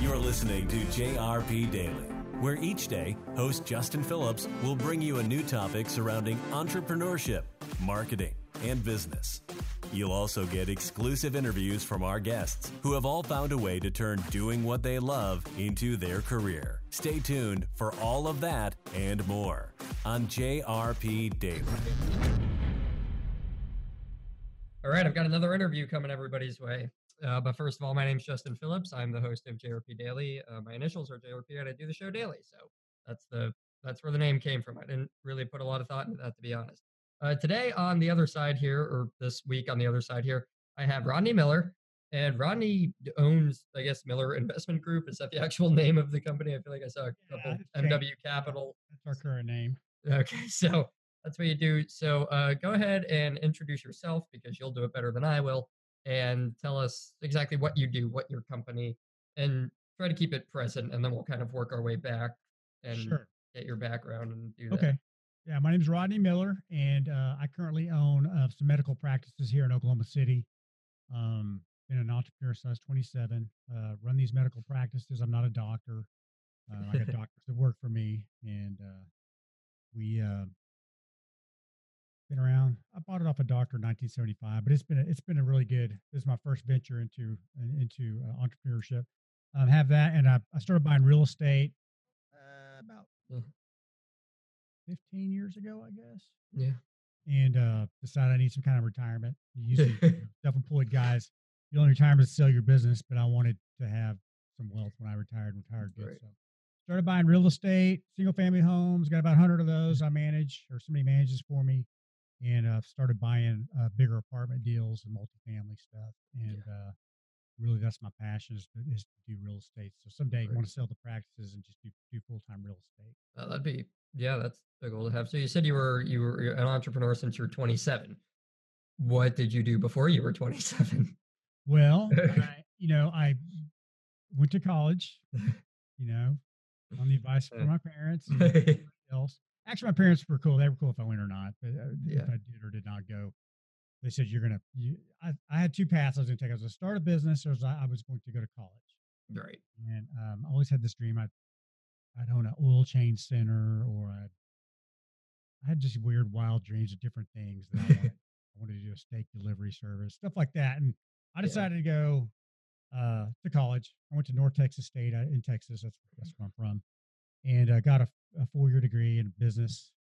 You're listening to JRP Daily, where each day, host Justin Phillips will bring you a new topic surrounding entrepreneurship, marketing, and business. You'll also get exclusive interviews from our guests who have all found a way to turn doing what they love into their career. Stay tuned for all of that and more on JRP Daily. All right, I've got another interview coming everybody's way. Uh, but first of all, my name's Justin Phillips. I'm the host of JRP Daily. Uh, my initials are JRP, and I do the show daily. So that's the that's where the name came from. I didn't really put a lot of thought into that, to be honest. Uh, today on the other side here, or this week on the other side here, I have Rodney Miller. And Rodney owns, I guess, Miller Investment Group. Is that the actual name of the company? I feel like I saw a couple Yeah, MW. Capital. That's our current name. Okay, so that's what you do. So uh, go ahead and introduce yourself because you'll do it better than I will, and tell us exactly what you do, what your company, and try to keep it present, and then we'll kind of work our way back and Sure. get your background and do that. Okay. Yeah, my name is Rodney Miller, and uh, I currently own uh, some medical practices here in Oklahoma City. Um, been an entrepreneur since I was 27. Uh, run these medical practices. I'm not a doctor. Uh, I got doctors that work for me, and uh, we uh, been around. I bought it off a doctor in 1975, but it's been a, it's been a really good. This is my first venture into into uh, entrepreneurship. Um, have that, and I, I started buying real estate uh, about Yeah. 15 years ago, I guess, Yeah. and uh, decided I need some kind of retirement. Usually, you self-employed guys, your only retirement is to sell your business, but I wanted to have some wealth when I retired. and Retired good, Right. so started buying real estate, single-family homes. Got about 100 of those I manage, or somebody manages for me, and uh, started buying uh, bigger apartment deals and multifamily stuff. And uh, really, that's my passion is to, is to do real estate. So someday I want to sell the practices and just do, do full-time real estate. Uh, that'd be yeah, that's the goal to have. So you said you were you were an entrepreneur since you're 27. What did you do before you were 27? Well, I, you know, I went to college, you know, on the advice Uh. from my parents and everybody else. Actually, my parents were cool. They were cool if I went or not, but uh, Yeah. if I did or did not go, they said you're gonna. You, I, I had two paths I was gonna take. I was gonna start a business, or was I, I was going to go to college. right. And um, I always had this dream. I'd I'd own an oil change center, or I'd I had just weird, wild dreams of different things that I wanted. I wanted to do a steak delivery service, stuff like that. And I Yeah. decided to go uh, to college. I went to North Texas State uh, in Texas. That's that's where I'm from, and uh, got a, a four year degree in business.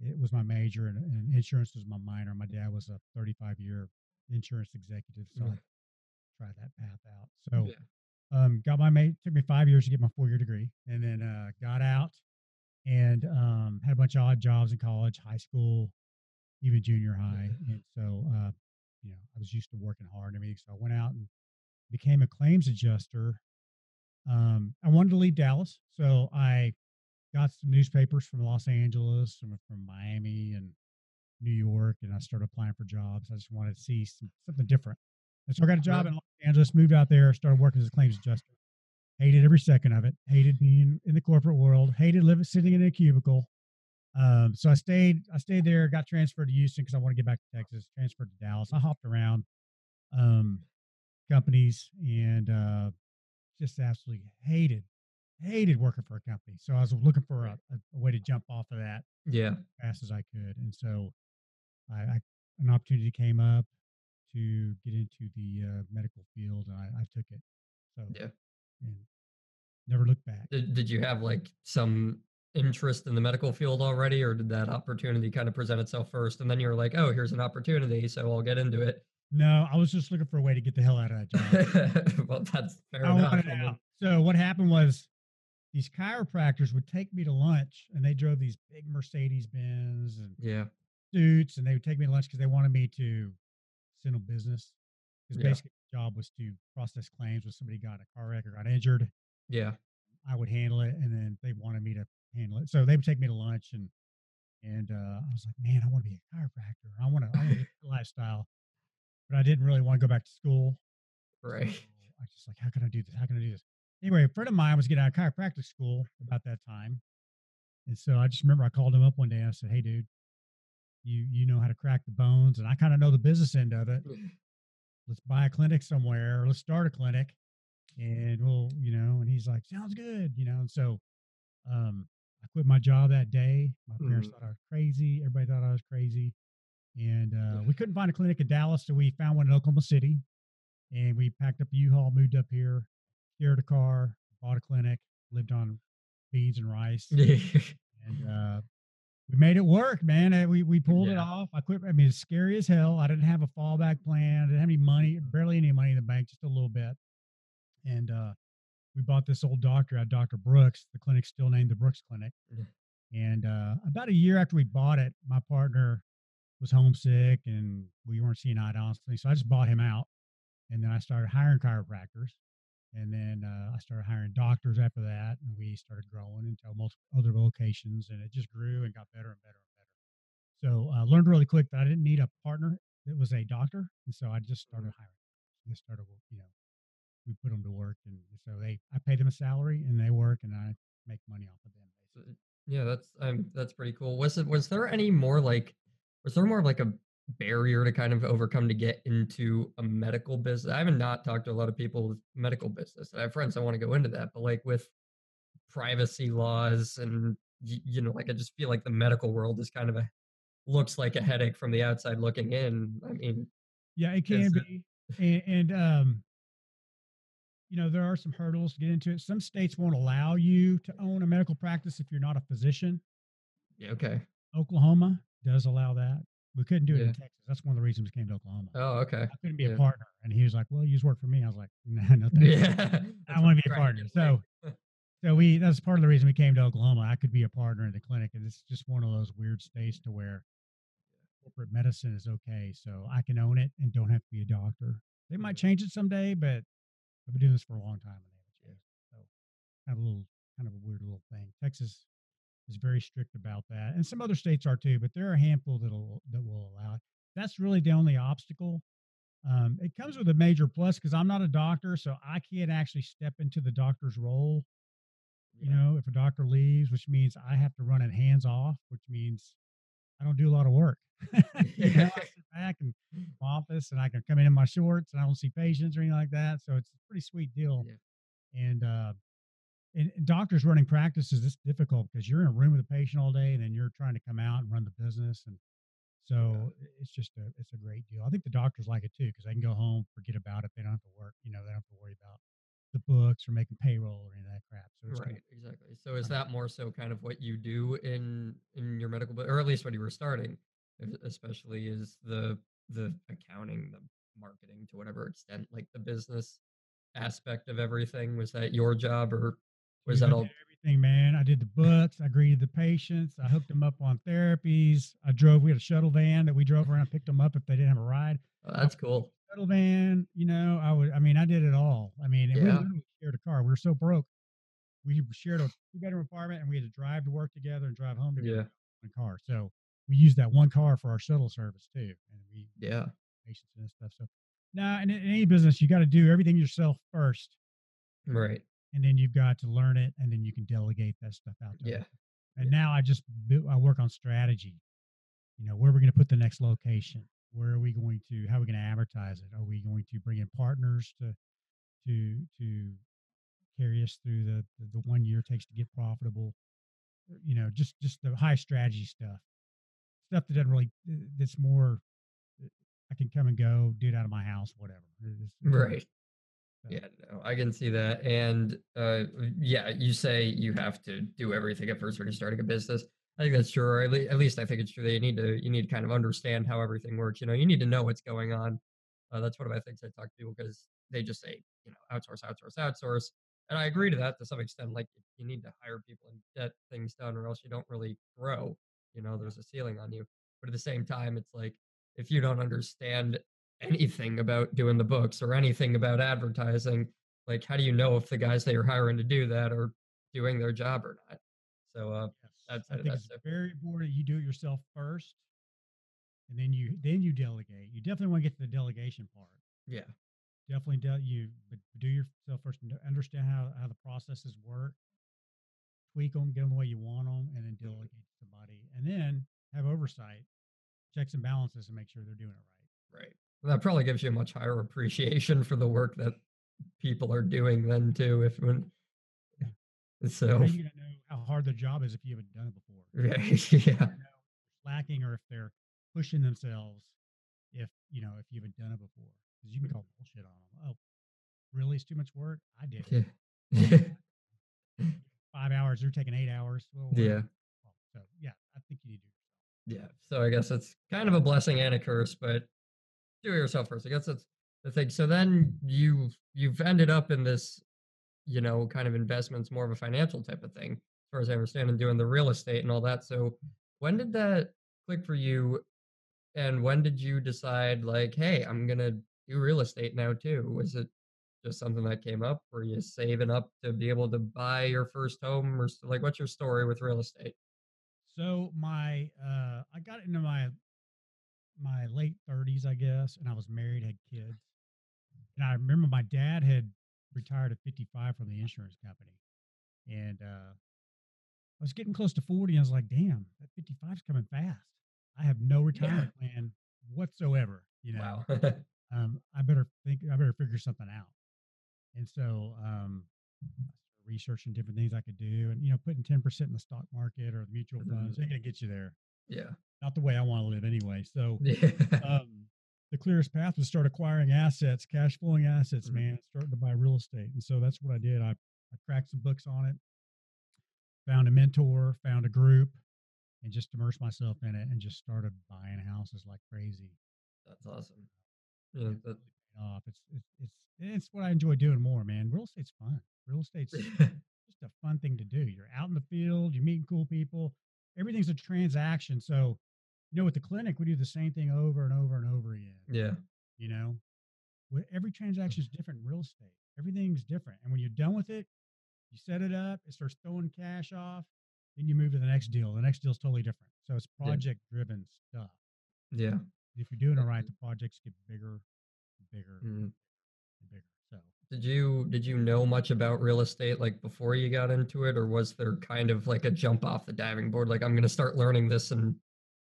It was my major, and, and insurance was my minor. My dad was a 35 year insurance executive, so I Mm. tried that path out. So Yeah. um, got my mate. Took me five years to get my four year degree, and then uh, got out and um, had a bunch of odd jobs in college, high school, even junior high. And so, uh, you know, I was used to working hard and everything. So I went out and became a claims adjuster. Um, I wanted to leave Dallas, so I got some newspapers from Los Angeles, from, from Miami, and New York, and I started applying for jobs. I just wanted to see some, something different. And so I got a job Right. in Los Angeles, moved out there, started working as a claims adjuster. Hated every second of it. Hated being in the corporate world. Hated living sitting in a cubicle. Um, so I stayed. I stayed there. Got transferred to Houston because I want to get back to Texas. Transferred to Dallas. I hopped around um, companies and uh, just absolutely hated hated working for a company. So I was looking for a, a, way to jump off of that Yeah. as fast as I could. And so I, I an opportunity came up to get into the uh, medical field, and I, I took it. So Yeah. and never looked back. Did, did you have like some interest in the medical field already, or did that opportunity kind of present itself first? And then you were like, oh, here's an opportunity, so I'll get into it. No, I was just looking for a way to get the hell out of that job. well, that's fair I enough. wanted I mean, out. So what happened was these chiropractors would take me to lunch, and they drove these big Mercedes Benz and yeah. suits, and they would take me to lunch because they wanted me to settle business. Because Yeah. basically, job was to process claims when somebody got a car wreck or got injured. Yeah. I would handle it, and then they wanted me to handle it. So they would take me to lunch, and and uh, I was like, man, I want to be a chiropractor. I want to, I want to lifestyle, but I didn't really want to go back to school. Right. So I was just like, how can I do this? How can I do this? Anyway, a friend of mine was getting out of chiropractic school about that time, and so I just remember I called him up one day and I said, hey, dude, you you know how to crack the bones, and I kind of know the business end of it. Let's buy a clinic somewhere. Or let's start a clinic. And we'll, you know, and he's like, sounds good, you know. And so um I quit my job that day. My parents Mm. thought I was crazy. Everybody thought I was crazy. And uh, we couldn't find a clinic in Dallas, so we found one in Oklahoma City. And we packed up a U-Haul, moved up here, shared a car, bought a clinic, lived on beans and rice, and uh, we made it work, man. Uh, We we pulled it off. I quit. I mean, it's scary as hell. I didn't have a fallback plan. I didn't have any money, barely any money in the bank, just a little bit. And uh, we bought this old doctor at Dr. Brooks. The clinic's still named the Brooks Clinic. Yeah. And uh, about a year after we bought it, my partner was homesick and we weren't seeing eye to eye. So I just bought him out. And then I started hiring chiropractors. And then uh, I started hiring doctors after that. And we started growing into multiple other locations. And it just grew and got better and better and better. So I learned really quick that I didn't need a partner that was a doctor. And so I just started hiring. Just started, you know, we put them to work. And so they, I pay them a salary and they work and I make money off of them. Basically. Yeah, that's um, that's pretty cool. Was it was there any more like was there more of like a barrier to kind of overcome to get into a medical business? I haven't not talked to a lot of people with medical business. I have friends that want to go into that, but like with privacy laws and you know, like I just feel like the medical world is kind of a looks like a headache from the outside looking in. I mean, Yeah, it can it- be. And, and um, you know, there are some hurdles to get into it. Some states won't allow you to own a medical practice if you're not a physician. yeah, okay. Oklahoma does allow that. We couldn't do it Yeah. in Texas. That's one of the reasons we came to Oklahoma. Oh, okay. I couldn't be yeah. a partner. And he was like, Well, you just work for me. I was like, No, no, thank you. Yeah. I want to be a partner. So, so we that's part of the reason we came to Oklahoma. I could be a partner in the clinic, and it's just one of those weird states to where corporate medicine is okay. So I can own it and don't have to be a doctor. They might change it someday, but I've been doing this for a long time and they haven't changed. it. So kind of a little kind of a weird little thing. Texas is very strict about that, and some other states are too. But there are a handful that'll that will allow it. That's really the only obstacle. Um, it comes with a major plus because I'm not a doctor, so I can't actually step into the doctor's role you Yeah. know, if a doctor leaves, which means I have to run it hands off, which means I don't do a lot of work. you know, I sit back in my office and I can come in in my shorts and I don't see patients or anything like that. So it's a pretty sweet deal. Yeah. And, uh, and, doctors running practices is difficult because you're in a room with a patient all day and then you're trying to come out and run the business. And so it's just a, it's a great deal. I think the doctors like it too because they can go home, forget about it. They don't have to work. You know, they don't have to worry about the books or making payroll or any of that crap. So it's cool. right exactly so is that more so kind of what you do in in your medical or at least when you were starting especially is the the accounting the marketing to whatever extent like the business aspect of everything was that your job or was Dude, that did everything, man? I did the books. I greeted the patients. I hooked them up on therapies. I drove. We had a shuttle van that we drove around, picked them up if they didn't have a ride. oh, that's cool Shuttle van, you know. I would. I mean, I did it all. I mean, and we Yeah. literally shared a car. We were so broke. We shared a two-bedroom apartment, and we had to drive to work together and drive home together. yeah car. So we used that one car for our shuttle service too, and we yeah patients and stuff. So now, in, in any business, you got to do everything yourself first, right and then you've got to learn it, and then you can delegate that stuff out. To yeah And now I just I work on strategy. You know, where are we going to put the next location? Where are we going to? How are we going to advertise it? Are we going to bring in partners to to to carry us through the the, one year it takes to get profitable? You know, just just the high strategy stuff, stuff that doesn't really that's more. uh, I can come and go, do it out of my house, whatever. It's- right yeah no i can see that and uh yeah you say you have to do everything at first when you're starting a business. I think that's true or at, le- at least i think it's true that you need to you need to kind of understand how everything works you know you need to know what's going on. Uh, that's one of my things i talk to people because they just say you know outsource outsource outsource and i agree to that to some extent like you need to hire people and get things done or else you don't really grow you know there's a ceiling on you but at the same time it's like if you don't understand anything about doing the books or anything about advertising like how do you know if the guys that you're hiring to do that are doing their job or not so uh Yes. That's- I think that's it's different. very important you do it yourself first, and then you then you delegate. You definitely want to get to the delegation part. yeah Definitely, de- you but do yourself first and understand how how the processes work. Tweak them, get them the way you want them, and then delegate to somebody, and then have oversight, checks and balances, and make sure they're doing it right. right that probably gives you a much higher appreciation for the work that people are doing then too. If when so How you know how hard the job is if you haven't done it before? yeah, know if they're slacking or if they're pushing themselves. If you know if you haven't done it before, because you can call bullshit on them. Oh, really? It's too much work. I did it. yeah, Five hours. They're taking eight hours. Well, yeah. So yeah, I think you need to. Yeah. So I guess it's kind of a blessing and a curse, but do it yourself first. I guess that's the thing. So then you you've ended up in this, you know, kind of investments, more of a financial type of thing, as far as I understand, and doing the real estate and all that. So when did that click for you? And when did you decide like, hey, I'm gonna do real estate now too? Was it just something that came up? Were you saving up to be able to buy your first home, or like, what's your story with real estate? So my uh I got into my my late 30s, I guess, and I was married, had kids. And I remember my dad had retired at 55 from the insurance company. And uh I was getting close to 40 and I was like, damn, that 55's coming fast. I have no retirement plan whatsoever, you know. Wow. um, I better think, I better figure something out. And so, um, researching different things I could do, and you know, putting ten percent in the stock market or the mutual Mhm. funds ain't gonna get you there. Yeah. Not the way I want to live anyway. So, Yeah. um, the clearest path was start acquiring assets, cash flowing assets, Mhm. man. Starting to buy real estate, and so that's what I did. I I cracked some books on it, found a mentor, found a group, and just immersed myself in it, and just started buying houses like crazy. That's awesome. Yeah, paid off. It's it's it's it's what I enjoy doing more, man. Real estate's fun. Real estate's just a fun thing to do. You're out in the field, you're meeting cool people. Everything's a transaction. So, you know, with the clinic, we do the same thing over and over and over again. yeah, You know, every transaction is different in real estate. Everything's different. And when you're done with it, you set it up, it starts throwing cash off, then you move to the next deal. The next deal is totally different. So it's project driven stuff. yeah. If you're doing it right, the projects get bigger, bigger, Mm. And bigger. So Did you did you know much about real estate like before you got into it, or was there kind of like a jump off the diving board, like I'm gonna start learning this and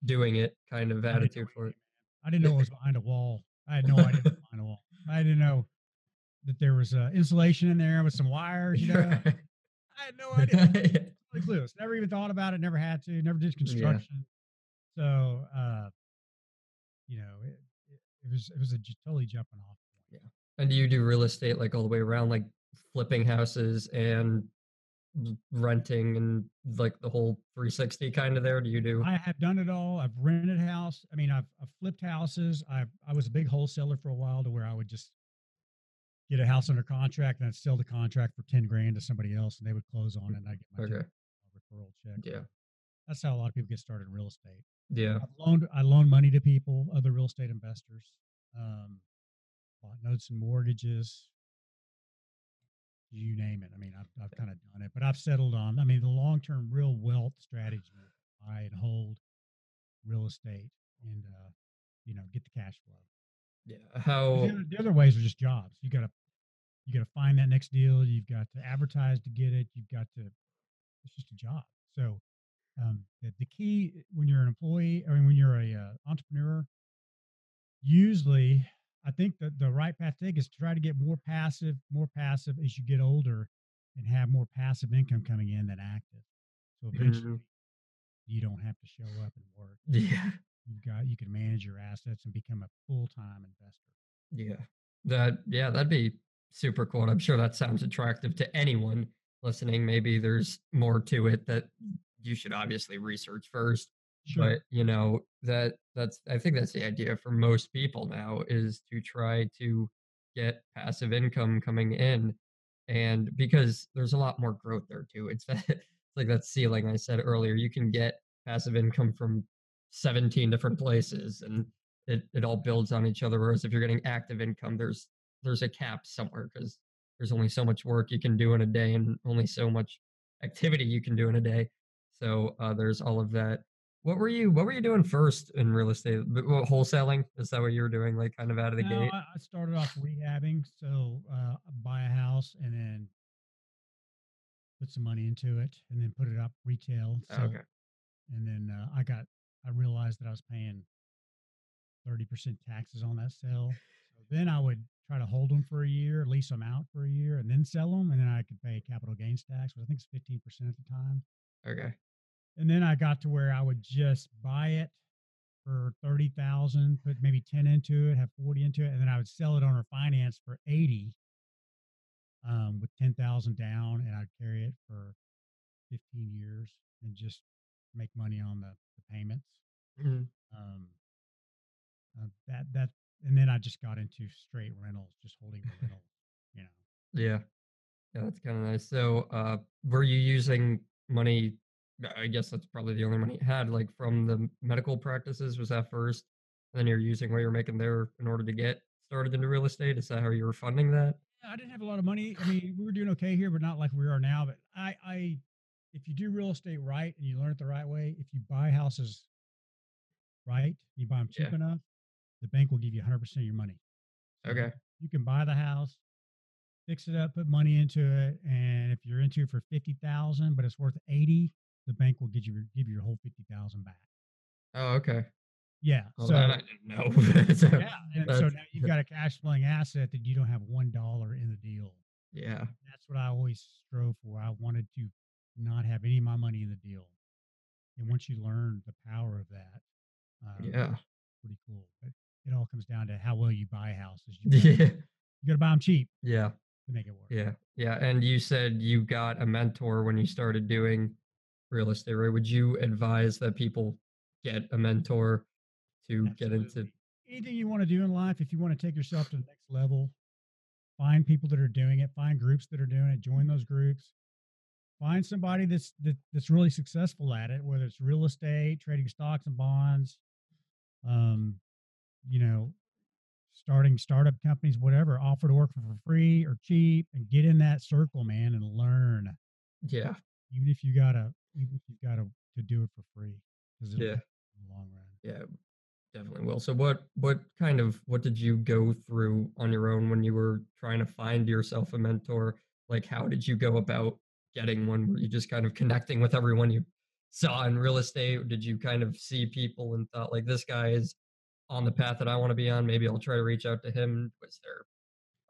doing it kind of I didn't know attitude for it? I didn't know it was behind a wall. I had no idea behind a wall. I didn't know that there was uh, insulation in there with some wires. You know, I had no idea. Yeah. Clueless. Never even thought about it. Never had to. Never did construction. So, uh, you know, it, it, it was it was a j- totally jumping off. And do you do real estate like all the way around, like flipping houses and renting and like the whole 360 kind of there? Do you do? I have done it all. I've rented house. I mean, I've, I've flipped houses. I've I was a big wholesaler for a while to where I would just get a house under contract and I'd sell the contract for ten grand to somebody else, and they would close on it, and I get my Okay. referral check. Yeah. That's how a lot of people get started in real estate. Yeah. I've loaned I loan money to people, other real estate investors. Um, notes and mortgages. You name it. I mean, I've I've kind of done it, but I've settled on. I mean, the long term real wealth strategy: buy and hold real estate, and uh, you know, get the cash flow. Yeah. 'Cause How? The other, the other ways are just jobs. You got to you got to find that next deal. You've got to advertise to get it. You've got to. It's just a job. So um, the, the key when you're an employee, I mean, when you're a uh, entrepreneur, usually I think that the right path to take is to try to get more passive, more passive as you get older, and have more passive income coming in than active. So eventually, Mhm. you don't have to show up and work. Yeah. You've got you can manage your assets and become a full time investor. Yeah. That yeah, that'd be super cool. and I'm sure that sounds attractive to anyone listening. Maybe there's more to it that you should obviously research first. But you know, that that's I think that's the idea for most people now is to try to get passive income coming in. And because there's a lot more growth there too. It's that it's like that ceiling I said earlier. You can get passive income from 17 different places and it, it all builds on each other. Whereas if you're getting active income, there's there's a cap somewhere because there's only so much work you can do in a day and only so much activity you can do in a day. So uh, there's all of that. What were you What were you doing first in real estate? What, Wholesaling is that what you were doing? Like kind of out of the No, gate? I, started off rehabbing, so uh, buy a house and then put some money into it, and then put it up retail. So, okay. and then uh, I got I realized that I was paying thirty percent taxes on that sale. So then I would try to hold them for a year, lease them out for a year, and then sell them, and then I could pay capital gains tax, which I think is fifteen percent at the time. Okay. And then I got to where I would just buy it for thirty thousand, put maybe ten into it, have forty into it, and then I would sell it on finance for eighty, um, with ten thousand down, and I'd carry it for fifteen years and just make money on the, the payments. Mhm. Um, uh, that that, and then I just got into straight rentals, just holding the rental. You know, Yeah. Yeah, that's kind of nice. So, uh, were you using money? I guess that's probably the only money you had, like from the medical practices. Was that first? And then you're using what you're making there in order to get started into real estate. Is that how you were funding that? Yeah, I didn't have a lot of money. I mean, we were doing okay here, but not like we are now. But I, I, if you do real estate right and you learn it the right way, if you buy houses right, you buy them cheap Yeah. enough, the bank will give you 100% of your money. So Okay. You can buy the house, fix it up, put money into it, and if you're into it for 50,000, but it's worth 80, the bank will give you give you your whole 50,000 back. Oh, okay. Yeah. Well, so that I didn't know. So, yeah, and so now you've got a cash flowing asset that you don't have one dollar in the deal. yeah. That's what I always strove for. I wanted to not have any of my money in the deal. And once you learn the power of that, um, Yeah. pretty cool. But it all comes down to how well you buy houses. You, gotta- Yeah. you got to buy them cheap Yeah. to make it work. Yeah. Yeah. And you said you got a mentor when you started doing real estate, right? Would you advise that people get a mentor to get into? Anything you want to do in life, if you want to take yourself to the next level, find people that are doing it, find groups that are doing it, join those groups. Find somebody that's that, that's really successful at it, whether it's real estate, trading stocks and bonds, um, you know, starting startup companies, whatever. Offer to work for, for free or cheap, and get in that circle, man, and learn. Yeah. Even if you gotta, even you gotta to do it for free, because Yeah. in the long run. Yeah. Definitely will. So what what kind of what did you go through on your own when you were trying to find yourself a mentor? Like how did you go about getting one? Were you just kind of connecting with everyone you saw in real estate? Or did you kind of see people and thought like this guy is on the path that I want to be on? Maybe I'll try to reach out to him. Was there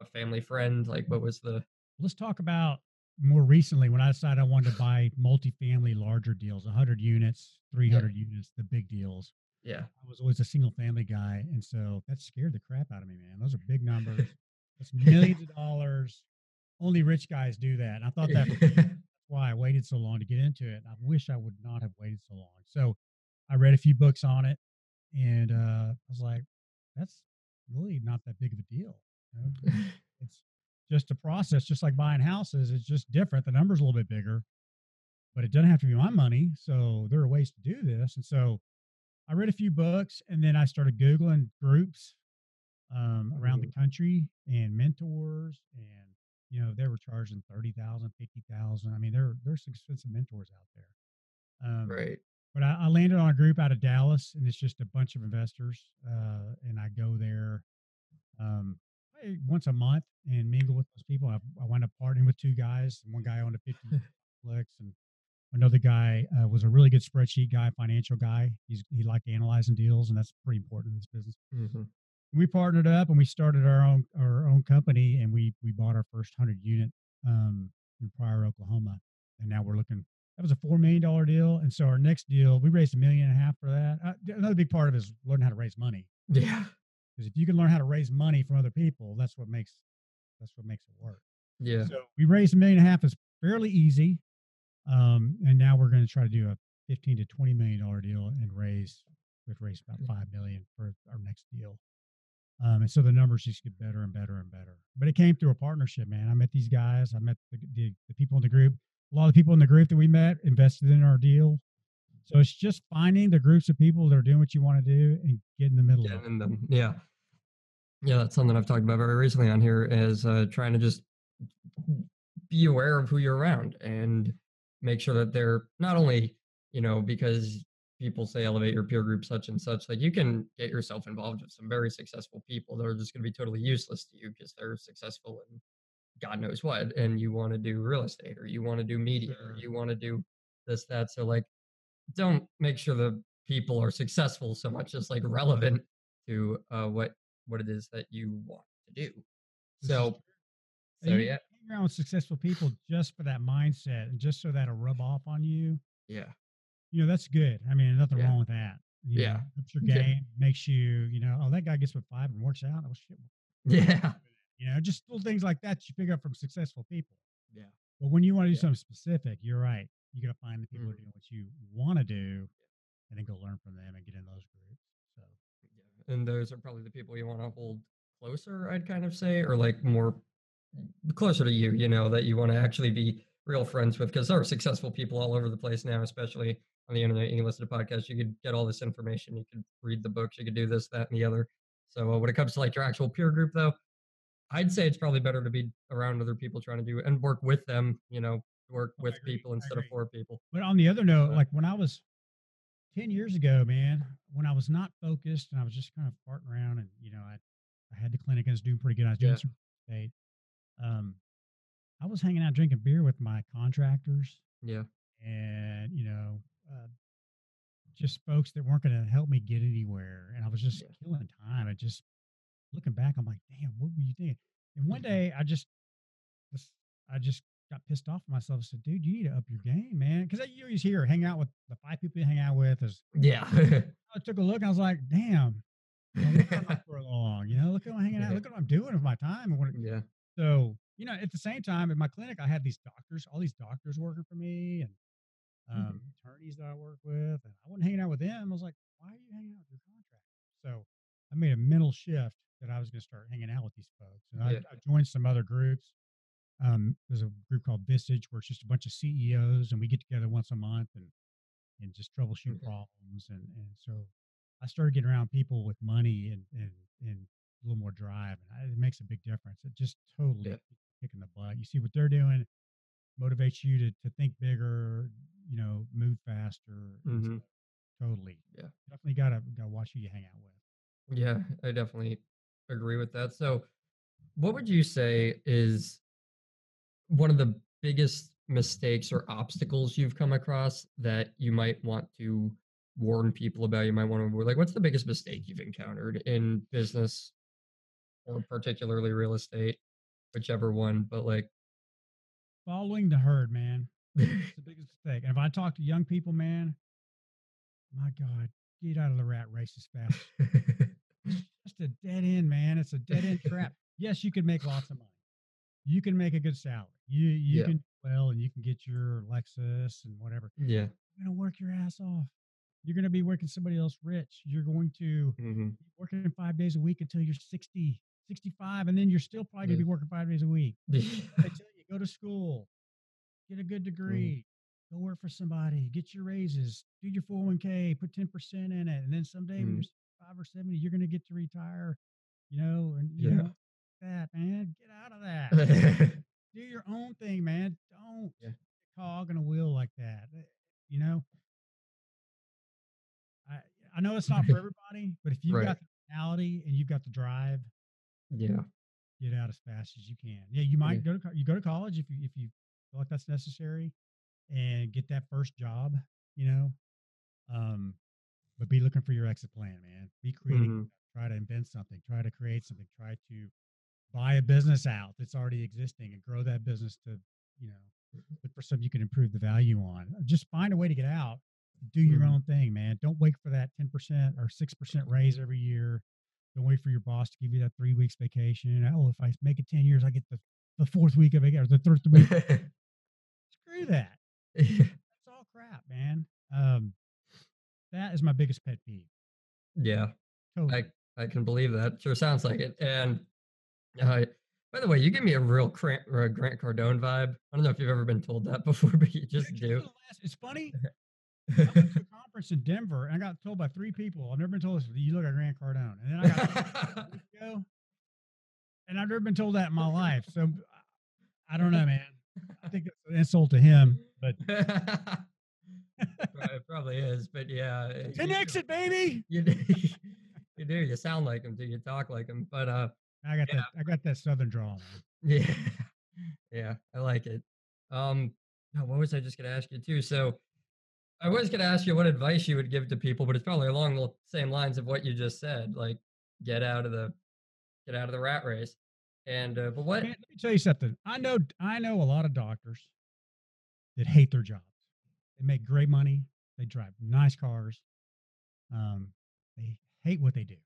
a family friend? Like what was the let's talk about more recently when I decided I wanted to buy multifamily larger deals, 100 units, 300 units, the big deals. yeah. I was always a single family guy. And so that scared the crap out of me, man. Those are big numbers. That's millions of dollars. Only rich guys do that. And I thought that that's why I waited so long to get into it. I wish I would not have waited so long. So I read a few books on it and uh, I was like, that's really not that big of a deal. you know? it's just a process, just like buying houses. It's just different. The number's a little bit bigger, but it doesn't have to be my money. So there are ways to do this. And so I read a few books and then I started Googling groups um, around the country and mentors. And, you know, they were charging 30,000, 50,000. I mean, there, there's expensive mentors out there. Um, right. but I, I landed on a group out of Dallas, and it's just a bunch of investors. Uh, and I go there um, once a month and mingle with those people. I, I wound up partnering with two guys. One guy owned a 50 flex, and another guy uh, was a really good spreadsheet guy, financial guy. He's he liked analyzing deals, and that's pretty important in this business. hmm We partnered up and we started our own our own company, and we we bought our first hundred unit um, in Pryor, Oklahoma, and now we're looking. That was a four million dollar deal, and so our next deal, we raised a million and a half for that. Uh, another big part of it is learning how to raise money, Yeah. Because if you can learn how to raise money from other people, that's what makes that's what makes it work. Yeah. So we raised a million and a half. is fairly easy, um, and now we're going to try to do a fifteen to twenty million dollar deal and raise we've raised about five million for our next deal. Um, and so the numbers just get better and better and better. But it came through a partnership, man. I met these guys. I met the, the, the people in the group. A lot of the people in the group that we met invested in our deal. So it's just finding the groups of people that are doing what you want to do and get in the middle of it. Getting them. Yeah. Yeah, that's something I've talked about very recently on here is uh, trying to just be aware of who you're around and make sure that they're not only, you know, because people say elevate your peer group such and such, like you can get yourself involved with some very successful people that are just going to be totally useless to you because they're successful in God knows what. And you want to do real estate or you want to do media or you want to do this, that. So, like, don't make sure the people are successful so much as like relevant to uh, what what it is that you want to do. So, so you yeah, hang around with successful people just for that mindset and just so that'll rub off on you. yeah, You know, that's good. I mean, nothing Yeah. wrong with that. You Yeah. know, ups your Yeah. game, makes you, you know, oh, that guy gets with five and works out. Oh shit. yeah, You know, just little things like that you pick up from successful people. yeah, But when you want to do Yeah. something specific, you're right. You got to find the people who are Mhm. doing what you want to do, and then go learn from them and get in those groups. So yeah. And those are probably the people you want to hold closer, I'd kind of say, or like more closer to you, you know, that you want to actually be real friends with, because there are successful people all over the place now, especially on the internet. You can listen to podcasts, you could get all this information, you could read the books, you could do this, that, and the other. So uh, when it comes to like your actual peer group, though, I'd say it's probably better to be around other people trying to do and work with them, you know, work with agree, people instead of for people. But on the other note, like when I was 10 years ago, man, when I was not focused and I was just kind of farting around and, you know, I, I had the clinic and I was doing pretty good. I was doing Yeah. some real. Um, I was hanging out drinking beer with my contractors Yeah. and, you know, uh, just folks that weren't going to help me get anywhere. And I was just Yeah. killing time. And just looking back, I'm like, damn, what were you thinking? And one day I just, I just got pissed off at myself. I said, dude, you need to up your game, man. Because you always here, hang out with the five people you hang out with. Is Yeah. I took a look and I was like, damn, for long. You know, look at what I'm hanging out. Look at what I'm doing with my time. Yeah. so, you know, at the same time, in my clinic, I had these doctors, all these doctors working for me and um, attorneys that I work with. And I wasn't hanging out with them. I was like, why are you hanging out with your contractors? So I made a mental shift that I was going to start hanging out with these folks. And I, I joined some other groups. Um, there's a group called Vistage where it's just a bunch of CEOs and we get together once a month and and just troubleshoot problems. And and so I started getting around people with money and and and a little more drive, and I, it makes a big difference. It just totally Yeah. kicking the butt. You see what they're doing, motivates you to to think bigger, you know, move faster. Mhm. stuff. Totally. Yeah. Definitely gotta gotta watch who you hang out with. Yeah, I definitely agree with that. So, what would you say is one of the biggest mistakes or obstacles you've come across that you might want to warn people about? You might want to. Like, what's the biggest mistake you've encountered in business or particularly real estate, whichever one? But like, Following the herd, man. It's the biggest mistake. And if I talk to young people, man, my God, get out of the rat race as fast. It's just a dead end, man. It's a dead end trap. Yes, you can make lots of money. You can make a good salary. You you Yeah. can well and you can get your Lexus and whatever. yeah, You're gonna work your ass off. You're gonna be working somebody else rich. You're going to hmm be working five days a week until you're 60, 65, and then you're still probably gonna Yeah. be working five days a week. I tell you, go to school, get a good degree, go work for somebody, get your raises, do your 401k, put 10% in it. And then someday when Mhm. you're five or 70, you're going to get to retire, you know, and you Yeah. know, that, man, get out of that. do your own thing, man. Don't Yeah. cog in a wheel like that. eh, You know, I, I know it's not for everybody, but if you've Right. got the mentality and you've got the drive, yeah, get out as fast as you can. Yeah, you might go to you go to college if you if you feel like that's necessary, and get that first job. You know, um, but be looking for your exit plan, man. Be creative. Mhm. Try to invent something. Try to create something. Try to buy a business out that's already existing and grow that business to you know look for something you can improve the value on. Just find a way to get out. Do your Mhm. own thing, man. Don't wait for that ten percent or six percent raise every year. Don't wait for your boss to give you that three weeks vacation. Oh, if I make it ten years, I get the, the fourth week of vacation or the third week. Screw that. That's all crap, man. Um, that is my biggest pet peeve. yeah. Totally. I I can believe that. Sure sounds like it. And uh, by the way, you give me a real Grant, uh, Grant Cardone vibe. I don't know if you've ever been told that before, but you just do. last- It's funny. I went to a conference in Denver and I got told by three people. I've never been told this. You look like Grant Cardone, and then I got week and I've never been told that in my life. So I don't know, man. I think it's an insult to him, but it probably is, but yeah. it- ten exit, baby. You do, you do. You sound like him. Do you talk like him? But uh, I got Yeah. that. I got that southern drawl. Yeah, yeah, I like it. Um, what was I just gonna ask you too? So, I was gonna ask you what advice you would give to people, but it's probably along the same lines of what you just said. Like, get out of the, get out of the rat race. And uh, but what? Man, let me tell you something. I know I know a lot of doctors that hate their jobs. They make great money. They drive nice cars. Um, they hate what they do.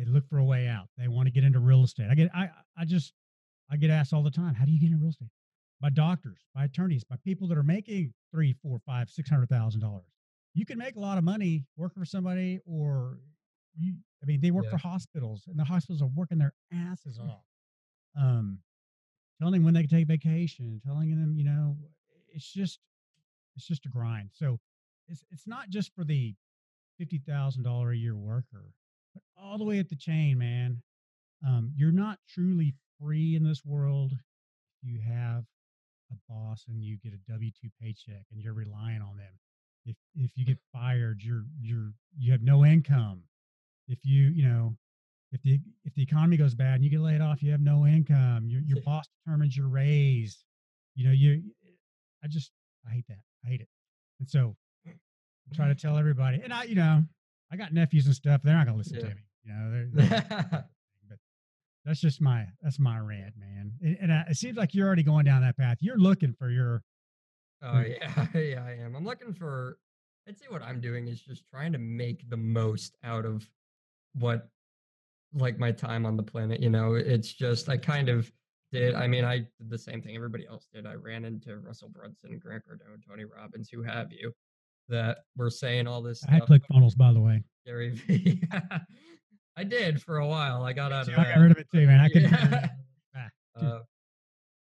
They look for a way out. They want to get into real estate. I get I I just I get asked all the time, how do you get into real estate? By doctors, by attorneys, by people that are making three, four, five, six hundred thousand dollars. You can make a lot of money working for somebody, or you. I mean, they work Yeah. for hospitals, and the hospitals are working their asses off. Um, telling them when they can take vacation, telling them, you know, it's just it's just a grind. So it's it's not just for the fifty thousand dollar a year worker, but all the way at the chain, man. Um, you're not truly free in this world you have a boss and you get a W two paycheck and you're relying on them. If if you get fired, you're you're you have no income. If you you know if the if the economy goes bad and you get laid off, you have no income. Your your boss determines your raise. You know you. I just I hate that. I hate it. And so I try to tell everybody. And I you know I got nephews and stuff. They're not gonna listen Yeah. to me. You know they're, they're but that's just my that's my rant, man. And, and uh, it seems like you're already going down that path. You're looking for your Oh yeah, yeah, I am. I'm looking for. I'd say what I'm doing is just trying to make the most out of what, like my time on the planet. You know, it's just I kind of did. I mean, I did the same thing everybody else did. I ran into Russell Brunson, Grant Cardone, Tony Robbins, who have you, that were saying all this I had stuff. click funnels, by the way. Gary V. I did for a while. I got out of I got rid of it too, man. I couldn't. Yeah. Ah, Uh,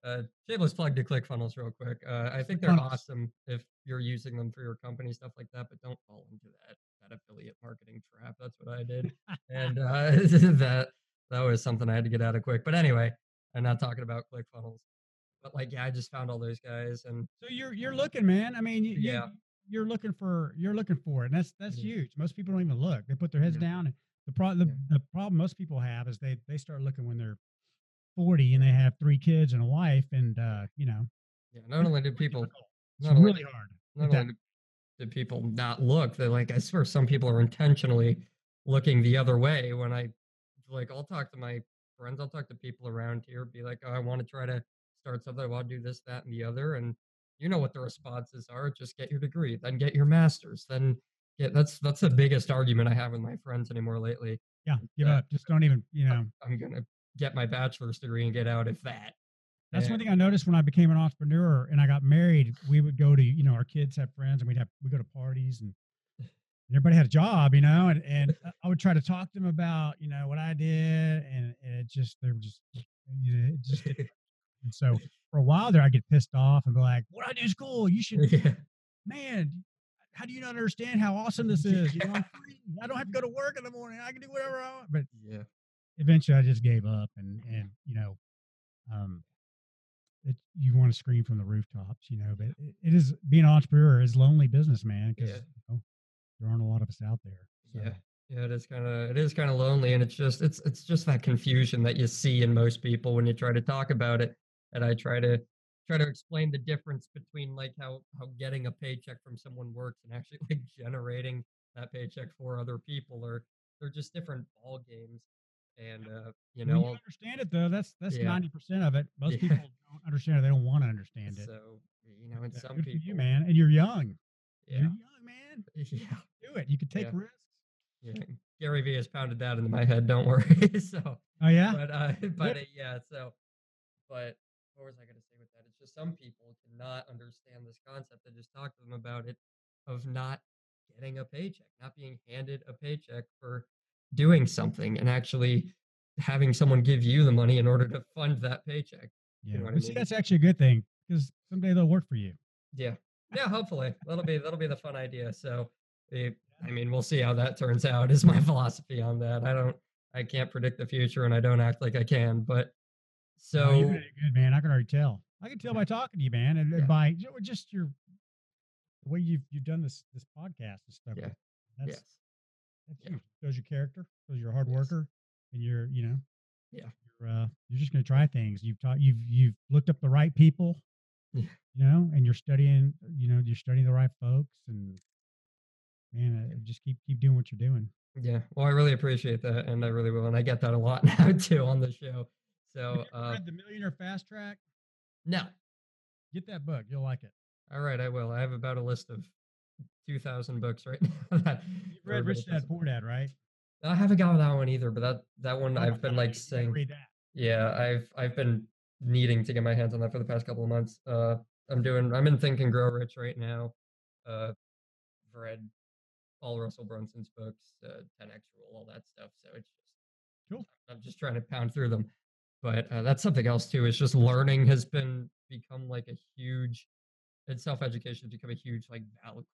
uh, shameless plug to ClickFunnels real quick. Uh, I think they're ClickFunnels. awesome if you're using them for your company stuff like that, but don't fall into that that affiliate marketing trap. That's what I did, and uh, that that was something I had to get out of quick. But anyway, I'm not talking about ClickFunnels, but like yeah, I just found all those guys, and So you're you're looking, man. I mean, you- Yeah. You're looking for you're looking for it, and that's that's Mhm. huge. Most people don't even look; they put their heads Yeah. down. And the problem the, Yeah. the problem most people have is they they start looking when they're forty and they have three kids and a wife, and uh, you know, yeah, not only do people not only really hard. not only do people not look, they're like, I swear some people are intentionally looking the other way when I like I'll talk to my friends, I'll talk to people around here, be like, Oh, I want to try to start something, I want to do this, that, and the other. And you know what the responses are. Just get your degree, then get your master's, then get that's that's the biggest argument I have with my friends anymore lately. Yeah, give uh, up. Just don't even. You know, I'm gonna get my bachelor's degree and get out if that. that's one thing I noticed when I became an entrepreneur and I got married. We would go to you know our kids have friends and we'd have we go to parties and. and Everybody had a job, you know, and, and I would try to talk to them about, you know, what I did, and, and it just they were just, you know, it just didn't And so for a while there, I get pissed off and be like, "What I do is cool. You should, yeah. man. How do you not understand how awesome this is? You know, I'm free. I don't have to go to work in the morning. I can do whatever I want." But Yeah. eventually, I just gave up, and and you know, um, it, you want to scream from the rooftops, you know. But it, it is being an entrepreneur is lonely business, man, because Yeah. you know, there aren't a lot of us out there. So, Yeah. Yeah, it is kind of it is kind of lonely, and it's just it's it's just that confusion that you see in most people when you try to talk about it. And I try to try to explain the difference between like how how getting a paycheck from someone works and actually like generating that paycheck for other people, or they're just different ball games. And uh, you when know, you understand it though, that's that's Yeah. ninety percent of it. Most Yeah. people don't understand it; they don't want to understand it. so you know, and Yeah, some good people, you, man, and you're young. yeah, You're young, man. yeah, Do it. You can take risks. yeah. Gary Vee has pounded that into my head. Don't worry. so. Oh yeah. but uh but uh, yeah so but what was i going to say with that it's just some people cannot understand this concept i just talked to them about it of not getting a paycheck not being handed a paycheck for doing something and actually having someone give you the money in order to fund that paycheck Yeah. know what I But see, that's actually a good thing because someday they'll work for you. yeah yeah hopefully that'll be that'll be the fun idea so i mean we'll see how that turns out is my philosophy on that i don't i can't predict the future and i don't act like i can but so Oh, you're doing good, man. I can already tell. I can tell by talking to you, man, and, and by you just your the way you've you've done this this podcast and stuff. Yeah. That's, yes that's Yeah. huge. Shows your character. Shows you're a hard Yes. worker, and you're you know. Yeah. You're uh you're just gonna try things. You've taught you've you've looked up the right people. Yeah. You know, and you're studying. You know, you're studying the right folks, and man, uh, just keep keep doing what you're doing. Yeah, well, I really appreciate that, and I really will, and I get that a lot now too on the show. So, uh, read the Millionaire Fast Track. no. Get that book. You'll like it. All right, I will. I have about a list of 2,000 books right now. You've read Rich Dad. Poor Dad, right? I haven't got that one either, but that that one Oh I've been like saying, yeah, I've I've been needing to get my hands on that for the past couple of months. Uh, I'm doing. I'm in Think and Grow Rich right now. Uh, I've read all Russell Brunson's books, uh, 10x Rule, all that stuff. So it's just Cool. I'm just trying to pound through them. But uh, that's something else too. Is just learning has been become like a huge, and self education has become a huge like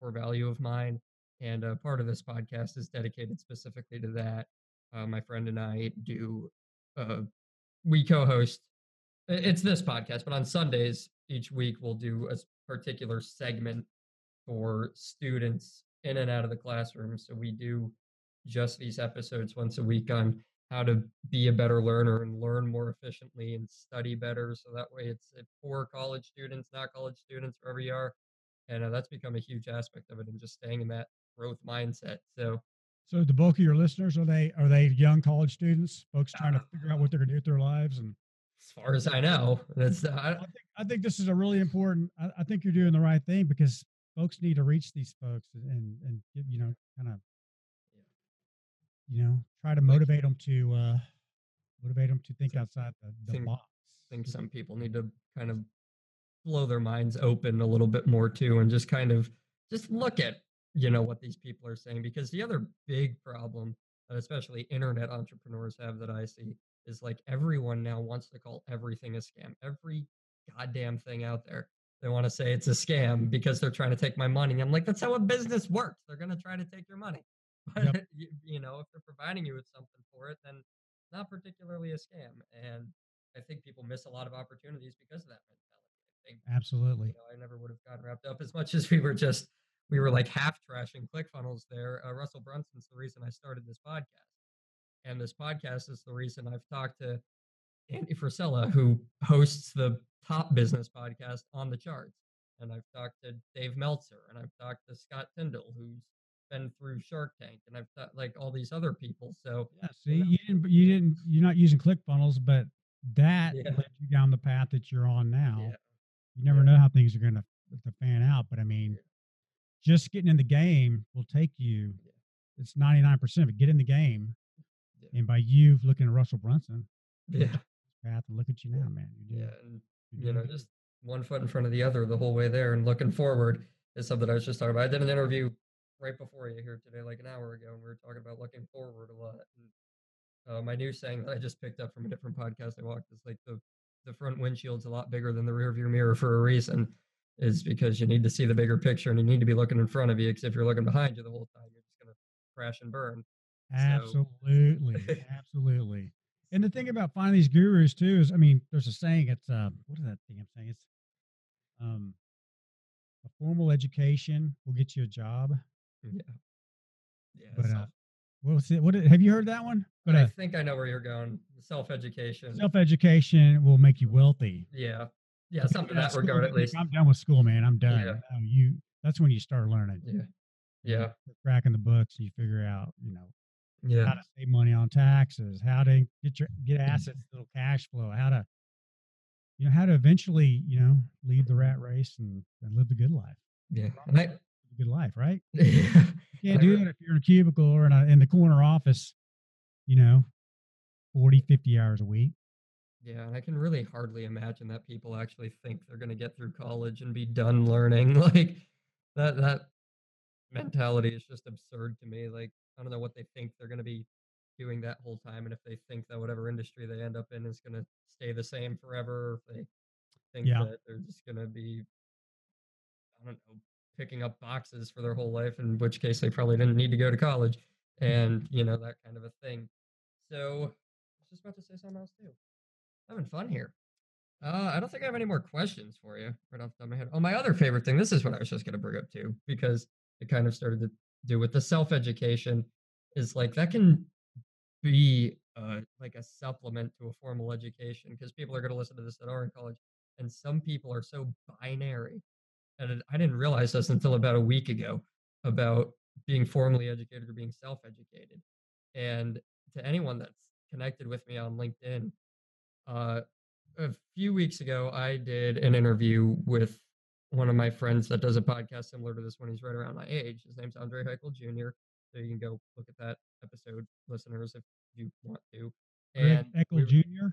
core value of mine. And uh, part of this podcast is dedicated specifically to that. Uh, my friend and I do. Uh, we co-host. It's this podcast, but on Sundays each week we'll do a particular segment for students in and out of the classroom. So we do just these episodes once a week on how to be a better learner and learn more efficiently and study better. So that way it's for college students, not college students, wherever you are. And uh, that's become a huge aspect of it and just staying in that growth mindset. So So the bulk of your listeners are they are they young college students, folks trying to Uh, figure out what they're going to do with their lives? And as far as I know, that's uh, I I, think I think this is a really important. I, I think you're doing the right thing because folks need to reach these folks and and you know kind of you know try to motivate them to uh motivate them to think outside the, the think- box. think some people need to kind of blow their minds open a little bit more too and just kind of just look at you know what these people are saying because the other big problem that especially internet entrepreneurs have that i see is like everyone now wants to call everything a scam every goddamn thing out there. They want to say it's a scam because they're trying to take my money. I'm like that's how a business works. They're going to try to take your money but Yep. you, you know if they're providing you with something for it then not particularly a scam and I think people miss a lot of opportunities because of that mentality. I think Absolutely. you know, I never would have gotten wrapped up as much as we were just we were like half trashing ClickFunnels there. Uh, Russell Brunson's the reason I started this podcast, and this podcast is the reason I've talked to Andy Frisella, who hosts the top business podcast on the charts, and I've talked to Dave Meltzer, and I've talked to Scott Tyndall, who's been through Shark Tank, and I've thought like all these other people. So Yeah. See, you didn't you didn't you're not using ClickFunnels, but that Yeah. led you down the path that you're on now. yeah, You never Yeah. know how things are going to to fan out, but I mean, just getting in the game will take you. It's ninety nine percent of it. Get in the game, and by you looking at Russell Brunson yeah, path, and look at you now, man. Doing, yeah, and you're know, just one foot in front of the other the whole way there and looking forward is something I was just talking about. I did an interview right before you here today, like an hour ago, and we were talking about looking forward a lot. And uh, my new saying that I just picked up from a different podcast I walked is like the the front windshield's a lot bigger than the rear view mirror for a reason. Is because you need to see the bigger picture and you need to be looking in front of you. Because if you're looking behind you the whole time, you're just gonna crash and burn. absolutely, absolutely. And the thing about finding these gurus too is, I mean, there's a saying. It's uh, what is that thing I'm saying? It's um, a formal education will get you a job, Yeah, yeah. but uh, self- was it? What have you heard that one? But I uh, think I know where you're going. Self education. self education will make you wealthy. Yeah. Yeah, something that school, regard at least. I'm done with school, man. I'm done. Yeah. No, you. That's when you start learning. Yeah. Yeah. cracking the books. You figure out, you know, yeah. how to save money on taxes, how to get your get assets, little cash flow, how to, you know, how to eventually, you know, lead the rat race and, and live the good life. Yeah. And I, good life, right? yeah. You can't do that if you're in a cubicle or in a in the corner office, you know, 40, 50 hours a week. Yeah, and I can really hardly imagine that people actually think they're going to get through college and be done learning. Like that that mentality is just absurd to me. Like I don't know what they think they're going to be doing that whole time and if they think that whatever industry they end up in is going to stay the same forever or if they think Yeah. that they're just going to be I don't know picking up boxes for their whole life in which case they probably didn't need to go to college and you know that kind of a thing. So I was just about to say something else too. Having fun here. Uh, I don't think I have any more questions for you right off the top of my head. Oh, my other favorite thing. This is what I was just going to bring up too, because it kind of started to do with the self education. Is like that can be uh, like a supplement to a formal education because people are going to listen to this that are in college, and some people are so binary. And I didn't realize this until about a week ago about being formally educated or being self educated. And to anyone that's connected with me on LinkedIn, Uh, a few weeks ago, I did an interview with one of my friends that does a podcast similar to this one. He's right around my age. His name's Andre Heichel Jr. So you can go look at that episode, listeners, if you want to. Greg Eckel we- Jr.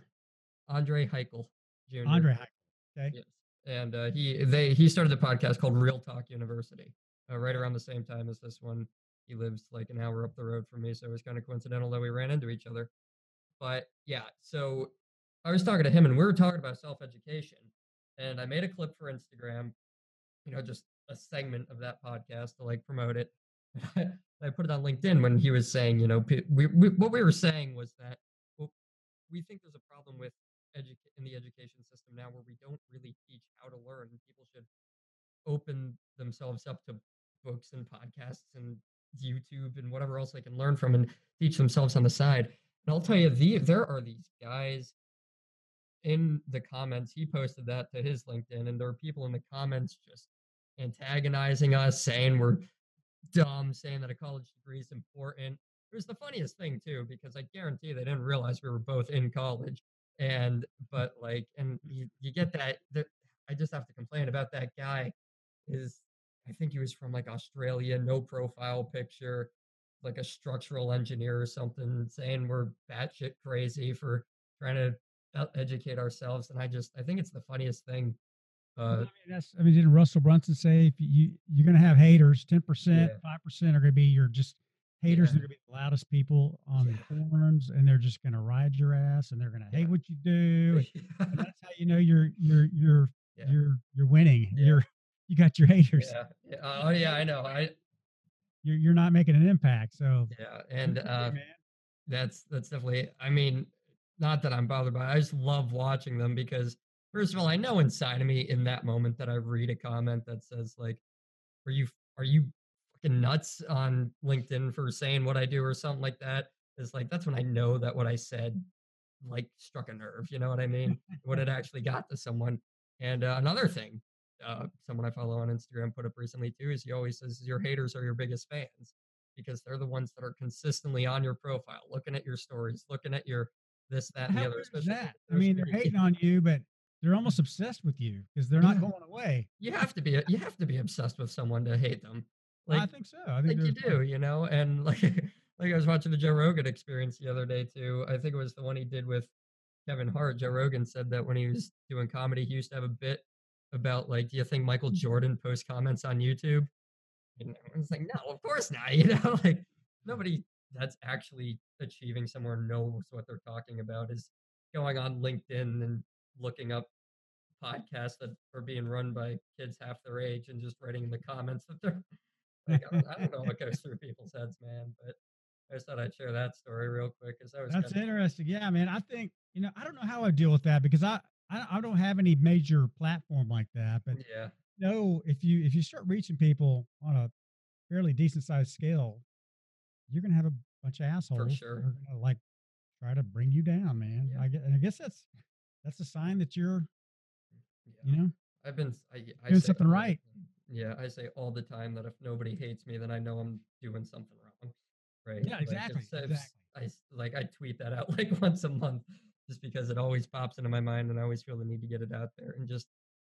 Andre Heichel Jr. Andre Heichel. Okay. Yes, and uh, he they he started a podcast called Real Talk University, uh, right around the same time as this one. He lives like an hour up the road from me, so it was kind of coincidental that we ran into each other. But yeah, so I was talking to him, and we were talking about self education, and I made a clip for Instagram, you know, just a segment of that podcast to like promote it. I put it on LinkedIn when he was saying, you know, we, we what we were saying was that well, we think there's a problem with educa- in the education system now where we don't really teach how to learn. People should open themselves up to books and podcasts and YouTube and whatever else they can learn from and teach themselves on the side. And I'll tell you, the, there are these guys in the comments. He posted that to his LinkedIn, and there are people in the comments just antagonizing us, saying we're dumb, saying that a college degree is important. It was the funniest thing too, because I guarantee they didn't realize we were both in college. And but like, and you, you get that. That I just have to complain about that guy. Is I think he was from like Australia, no profile picture, like a structural engineer or something, saying we're batshit crazy for trying to educate ourselves. And I just I think it's the funniest thing. Uh, I mean, that's. I mean, didn't Russell Brunson say if you you're going to have haters, ten percent, five percent are going to be your just haters. Yeah. Going to be the loudest people on Yeah. the forums, and they're just going to ride your ass, and they're going to hate what you do. And that's how you know you're you're you're you're you're winning. You're you got your haters. yeah, yeah. Oh yeah, I know. I You're you're not making an impact. So yeah, and good for you, uh, that's that's definitely. I mean, not that I'm bothered by. it, I just love watching them because first of all, I know inside of me in that moment that I read a comment that says like, "Are you are you fucking nuts on LinkedIn for saying what I do or something like that?" Is like that's when I know that what I said like struck a nerve. You know what I mean? what it actually got to someone. And uh, another thing, uh, someone I follow on Instagram put up recently too is he always says your haters are your biggest fans because they're the ones that are consistently on your profile, looking at your stories, looking at your this, that, and the other. especially that? I mean, they're hating on you, but they're almost obsessed with you because they're not Yeah. going away. You have to be you have to be obsessed with someone to hate them. I think so. I think like you do, you know, and like like I was watching the Joe Rogan experience the other day too. I think it was the one he did with Kevin Hart. Joe Rogan said that when he was doing comedy, he used to have a bit about like, do you think Michael Jordan posts comments on YouTube? And I was like, no, of course not. You know, like nobody that's actually achieving somewhere knows what they're talking about is going on LinkedIn and looking up podcasts that are being run by kids half their age and just writing in the comments that they're like, I don't, I don't know what goes through people's heads, man. But I just thought I'd share that story real quick because that was That's kinda- interesting. Yeah, man. I think you know. I don't know how I deal with that because I I, I don't have any major platform like that. But yeah, no, if you if you start reaching people on a fairly decent sized scale, you're gonna have a bunch of assholes. For sure. That are gonna like try to bring you down, man. Yeah. I guess, and I guess that's that's a sign that you're mm, yeah. you know I've been I, I Doing something the right. Yeah, I say all the time that if nobody hates me, then I know I'm doing something wrong. Right? Yeah, Like, if exactly, s- if exactly. I like I tweet that out like once a month, just because it always pops into my mind, and I always feel the need to get it out there, and just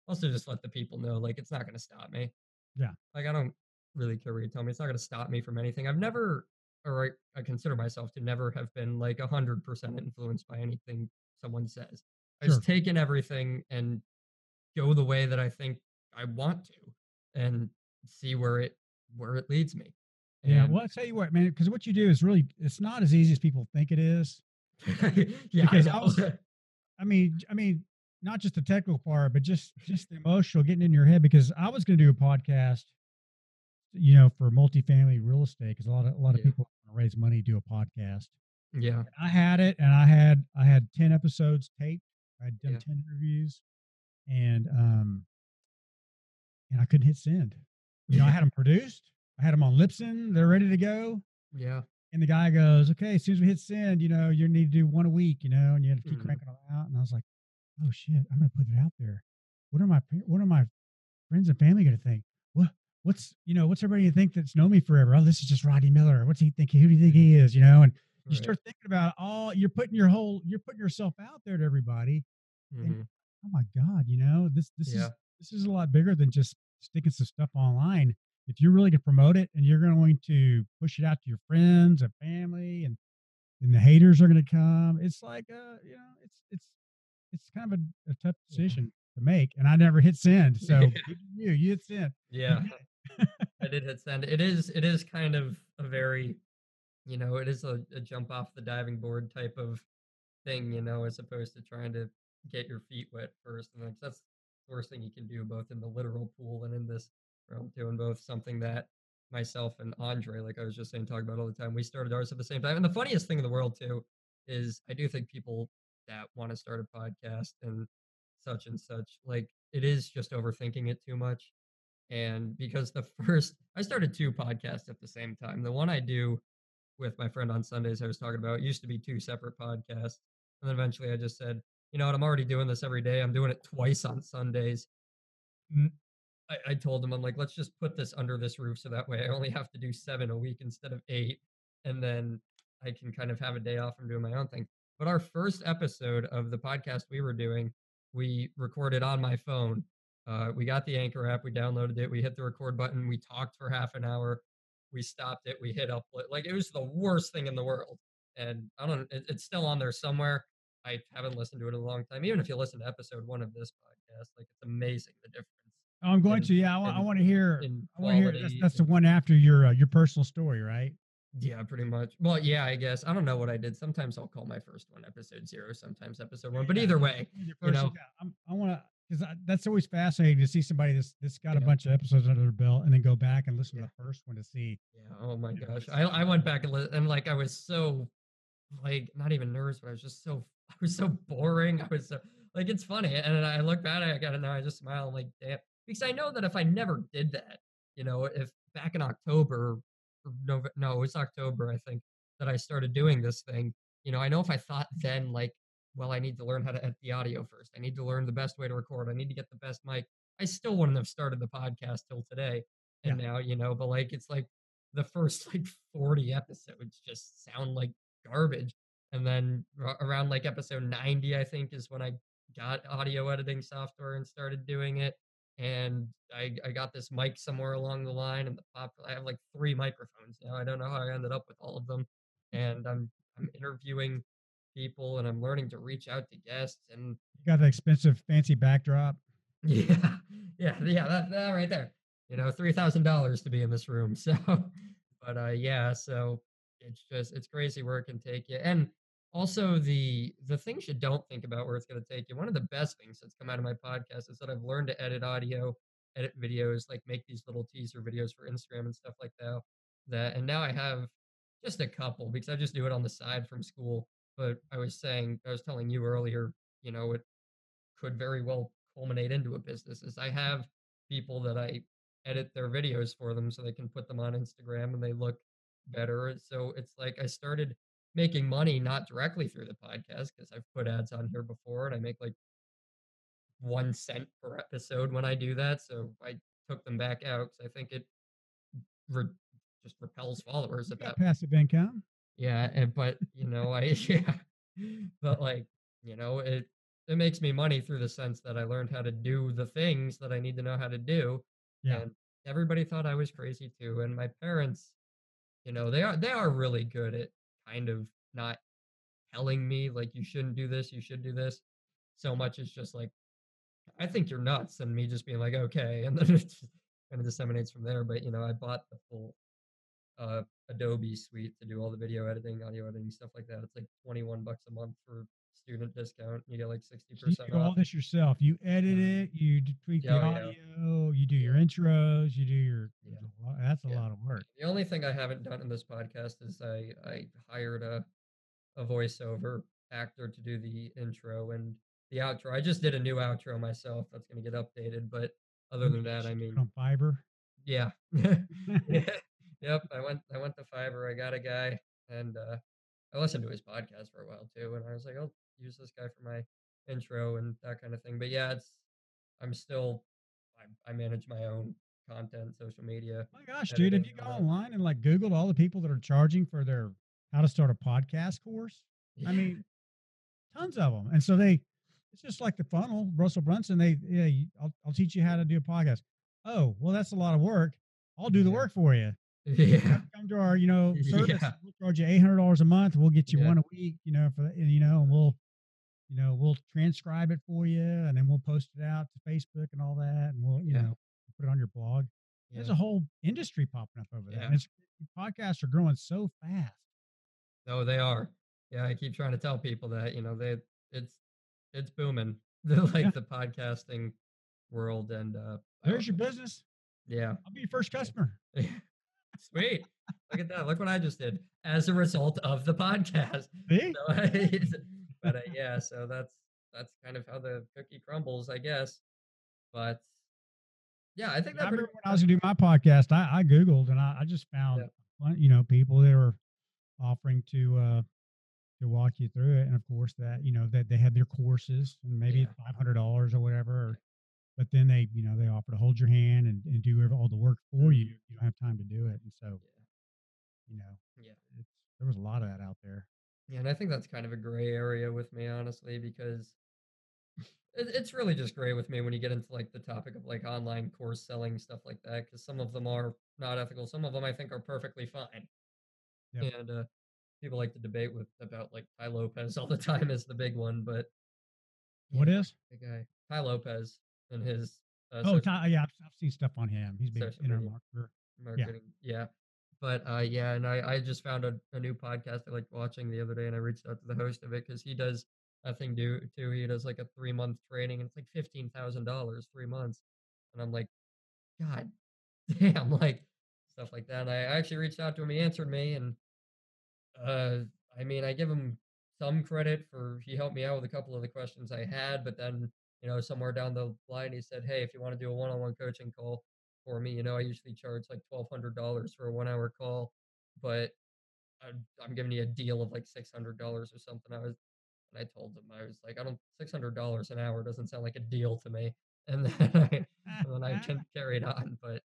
also just let the people know like it's not going to stop me. Yeah. Like I don't really care what you tell me. It's not going to stop me from anything. I've never, or I, I consider myself to never have been like a hundred percent influenced by anything someone says. I've just taken everything and go the way that I think I want to, and see where it where it leads me. yeah. Well, I tell you what, man, because what you do is really it's not as easy as people think it is. yeah, Because I I was- I mean, I mean, not just the technical part, but just just the emotional getting in your head. Because I was going to do a podcast, you know, for multifamily real estate, because a lot of a lot of Yeah. people wanna raise money do a podcast. yeah, And I had it, and I had I had ten episodes taped. I had done Yeah. ten interviews, and um, and I couldn't hit send. You know, I had them produced. I had them on Libsyn. They're ready to go. yeah, And the guy goes, okay, as soon as we hit send, you know, you need to do one a week, you know, and you have to keep Mhm. cranking them out. And I was like, oh shit, I'm going to put it out there. What are my, what are my friends and family going to think? What, what's, you know, what's everybody gonna think that's known me forever? Oh, this is just Roddy Miller. What's he think? Who do you think he is? You know, and you Right. start thinking about all you're putting your whole you're putting yourself out there to everybody. Mhm. Oh my God, you know this this Yeah. is this is a lot bigger than just sticking some stuff online. If you're really to promote it and you're going to push it out to your friends and family and and the haters are going to come, it's like uh you know it's it's it's kind of a, a tough Yeah. decision to make. And I never hit send, so Yeah. you you hit send. Yeah. I did hit send. It is it is kind of a very, you know, it is a, a jump off the diving board type of thing, you know, as opposed to trying to get your feet wet first. And like that's thing you can do, both in the literal pool and in this realm too. And both something that myself and Andre, like I was just saying, talk about all the time. We started ours at the same time. And the funniest thing in the world too is I do think people that want to start a podcast and such and such, like it is just overthinking it too much and because the first I started two podcasts at the same time. The one I do with my friend on Sundays I was talking about used to be two separate podcasts. And then eventually I just said, you know what, I'm already doing this every day. I'm doing it twice on Sundays. I told him, I'm like, let's just put this under this roof so that way I only have to do seven a week instead of eight. And then I can kind of have a day off from doing my own thing. But our first episode of the podcast we were doing, we recorded on my phone uh, we got the Anchor app, we downloaded it, we hit the record button, we talked for half an hour, we stopped it, we hit upload. Like it was the worst thing in the world. And I don't, it, it's still on there somewhere. I haven't listened to it in a long time. Even if you listen to episode one of this podcast, like it's amazing the difference. Oh, I'm going in- to yeah, I want I want to hear I want to hear that's, that's the one after your uh, your personal story, right? Yeah, pretty much. Well, yeah, I guess. I don't know what I did. Sometimes I'll call my first one episode zero, sometimes episode one. But Yeah, either way, you know. yeah, I want to because that's always fascinating to see somebody that's that's got a bunch of episodes under their belt and then go back and listen Yeah. to the first one to see. Yeah. Oh my gosh. I, I went back and, li- and like I was so like not even nervous, but I was just so I was so boring. I was so like it's funny, and then I look back, I got it now. I just smile. I'm like, damn, because I know that if I never did that, you know, if back in October, no, it was October, I think, that I started doing this thing. You know, I know if I thought then like, well, I need to learn how to edit the audio first. I need to learn the best way to record. I need to get the best mic. I still wouldn't have started the podcast till today. And now, you know, but like it's like the first like 40 episodes just sound like garbage. And then r- around like episode 90, I think, is when I got audio editing software and started doing it. And I, I got this mic somewhere along the line, and the pop. I have like three microphones now. I don't know how I ended up with all of them. And I'm I'm interviewing people, and I'm learning to reach out to guests. And You got the expensive fancy backdrop. yeah, yeah, yeah, that, that right there. You know, three thousand dollars to be in this room. So, but uh, yeah, so it's just it's crazy where it can take you, and also the the things you don't think about where it's going to take you. One of the best things that's come out of my podcast is that I've learned to edit audio, edit videos, like make these little teaser videos for Instagram and stuff like that. That and now I have just a couple because I just do it on the side from school. But I was saying, I was telling you earlier, you know, it could very well culminate into a business is I have people that I edit their videos for them so they can put them on Instagram and they look better. So it's like I started making money not directly through the podcast because I've put ads on here before and I make like one cent per episode when I do that. So I took them back out because I think it re- just repels followers at that passive income. yeah, and but you know, I yeah, but like you know, it it makes me money through the sense that I learned how to do the things that I need to know how to do. Yeah. And everybody thought I was crazy too, and my parents, you know, they are they are really good at kind of not telling me like you shouldn't do this, you should do this. So much it's just like I think you're nuts, and me just being like okay, and then it kind of disseminates from there. But you know, I bought the full uh Adobe suite to do all the video editing, audio editing, stuff like that. It's like 21 bucks a month for student discount. You get like 60% So you do all this yourself. You edit Mhm. it. You tweak Yeah, the oh, yeah. audio. You do your intros. You do your. Yeah. there's a lot- That's a lot of work. The only thing I haven't done in this podcast is I I hired a a voiceover actor to do the intro and the outro. I just did a new outro myself that's going to get updated, but other than that, I mean, on Fiverr. yeah. yeah. Yep, I went I went to Fiverr. I got a guy and uh I listened to his podcast for a while too and I was like, I'll use this guy for my intro and that kind of thing. But yeah, it's I'm still I, I manage my own content, social media. My gosh, dude! Have editing you and gone all online and like Googled all the people that are charging for their how to start a podcast course. I mean, tons of them. And so they, it's just like the funnel, Russell Brunson. They, yeah, you- I'll, I'll teach you how to do a podcast. Oh, well, that's a lot of work. I'll do the Yeah. work for you. yeah, Come to our, you know, service. Yeah. We'll charge you eight hundred dollars a month. We'll get you Yeah. one a week. You know, for you know, and we'll, you know, we'll transcribe it for you, and then we'll post it out to Facebook and all that, and we'll, you Yeah. know, put it on your blog. There's a whole industry popping up over there. Yeah. And it's, podcasts are growing so fast. No, they are. Yeah, I keep trying to tell people that you know they it's it's booming. The like Yeah. the podcasting world and uh There's your business. yeah. I'll be your first customer. Sweet. Look at that. Look what I just did as a result of the podcast. See? So, but uh, yeah, so that's that's kind of how the cookie crumbles, I guess. But yeah, I think I remember when I was gonna do my podcast, I, I Googled and I, I just found, one- you know, people that were offering to uh to walk you through it, and of course that you know that they had their courses and maybe Yeah. five hundred dollars or whatever. Or, but then they, you know, they offer to hold your hand and, and do all the work for you. If you don't have time to do it, and so you know, yeah. it's, there was a lot of that out there. Yeah, and I think that's kind of a gray area with me, honestly, because it, it's really just gray with me when you get into like the topic of like online course selling stuff like that. Because some of them are not ethical, some of them I think are perfectly fine. Yep. And uh, people like to debate with about like Tai Lopez all the time is the big one, but What is? the guy Tai Lopez and his uh, Oh, Tai, yeah, I've, I've seen stuff on him. He's been Social in our media. marketer. marketing. Yeah. But uh, yeah, and I, I just found a, a new podcast I liked watching the other day, and I reached out to the host of it because he does a thing do too. He does like a three month training, and it's like fifteen thousand dollars three months, and I'm like, God damn, like stuff like that. And I actually reached out to him. He answered me, and uh, I mean, I give him some credit for he helped me out with a couple of the questions I had, but then you know somewhere down the line he said, hey, if you want to do a one on one coaching call for me. You know, I usually charge like twelve hundred dollars for a one hour call, but I'm, I'm giving you a deal of like six hundred dollars or something. I was, and I told him I was like, I don't six hundred dollars an hour doesn't sound like a deal to me. And then I, and then I can- carried on, but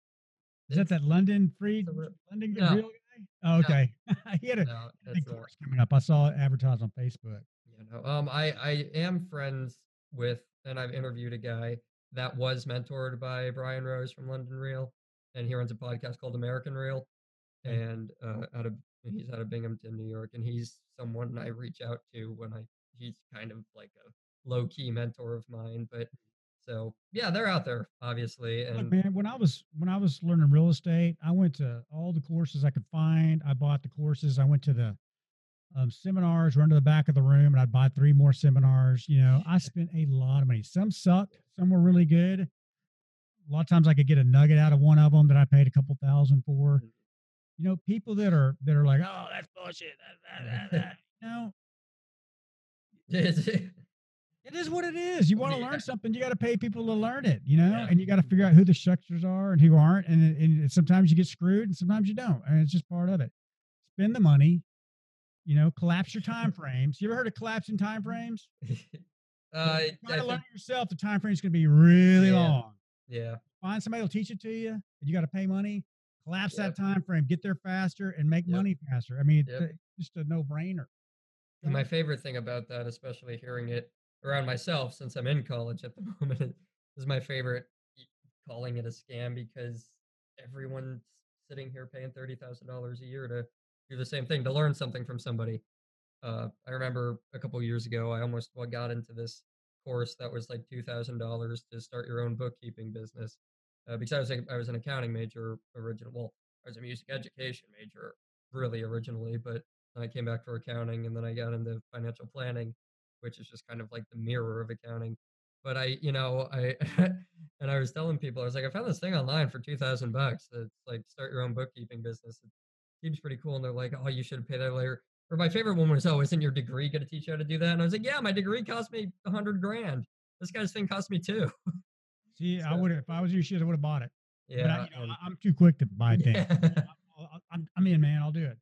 Is that that London free London No. real guy? Oh, okay. he had a no, big course coming up. I saw it advertised on Facebook. you know, um, I I am friends with, and I've interviewed a guy that was mentored by Brian Rose from London Real, and he runs a podcast called American Real, and uh, out of he's out of Binghamton, New York, and he's someone I reach out to when I he's kind of like a low key mentor of mine, but so yeah, they're out there obviously, Look, and man, when I was when I was learning real estate, I went to all the courses I could find. I bought the courses. I went to the um, seminars, run to the back of the room, and I'd buy three more seminars. You know, I spent a lot of money. Some sucked, some were really good. A lot of times I could get a nugget out of one of them that I paid a couple thousand for. Mhm. You know, people that are that are like, oh, that's bullshit. That, that, that, that. You know, it is what it is. You want to Yeah. learn something, you got to pay people to learn it, you know, Yeah. and you got to figure out who the structures are and who aren't. And, and sometimes you get screwed and sometimes you don't. And it's just part of it. Spend the money, you know, collapse your time frames. You ever heard of collapsing time frames? uh, you got to learn yourself. The time frame is going to be really Yeah. long. yeah, Find somebody who'll teach it to you, and you got to pay money. Collapse Yep. that time frame, get there faster, and make Yep. money faster. I mean, Yep. it's just a no brainer. And my favorite thing about that, especially hearing it around myself since I'm in college at the moment, is my favorite calling it a scam because everyone's sitting here paying thirty thousand dollars a year to do the same thing to learn something from somebody. Uh, I remember a couple years ago, I almost got into this course that was like two thousand dollars to start your own bookkeeping business uh, because I was a, I was an accounting major original. Well, I was a music education major really originally, but I came back for accounting, and then I got into financial planning, which is just kind of like the mirror of accounting. But I, you know, I and I was telling people, I was like, I found this thing online for two thousand bucks. That's like start your own bookkeeping business. It seems pretty cool, and they're like, oh, you should pay that later. Or my favorite one was, oh, isn't your degree going to teach you how to do that? And I was like, yeah, my degree cost me a hundred grand. This guy's thing cost me two. See, I would have, if I was you, shit, I would have bought it. But I, yeah, you know, I'm too quick to buy things. yeah. I'm, I'm in, man. I'll do it.